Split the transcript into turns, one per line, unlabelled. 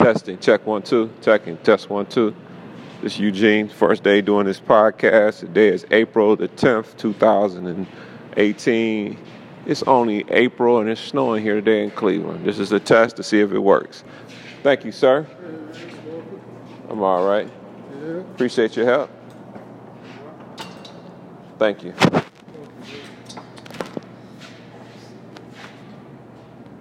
Testing, check one, two. Checking, test one, two. This is Eugene, first day doing this podcast. Today is April the 10th, 2018. It's only April and it's snowing here today in Cleveland. This is a test to see if it works. Thank you, sir. I'm all right. Appreciate your help. Thank you.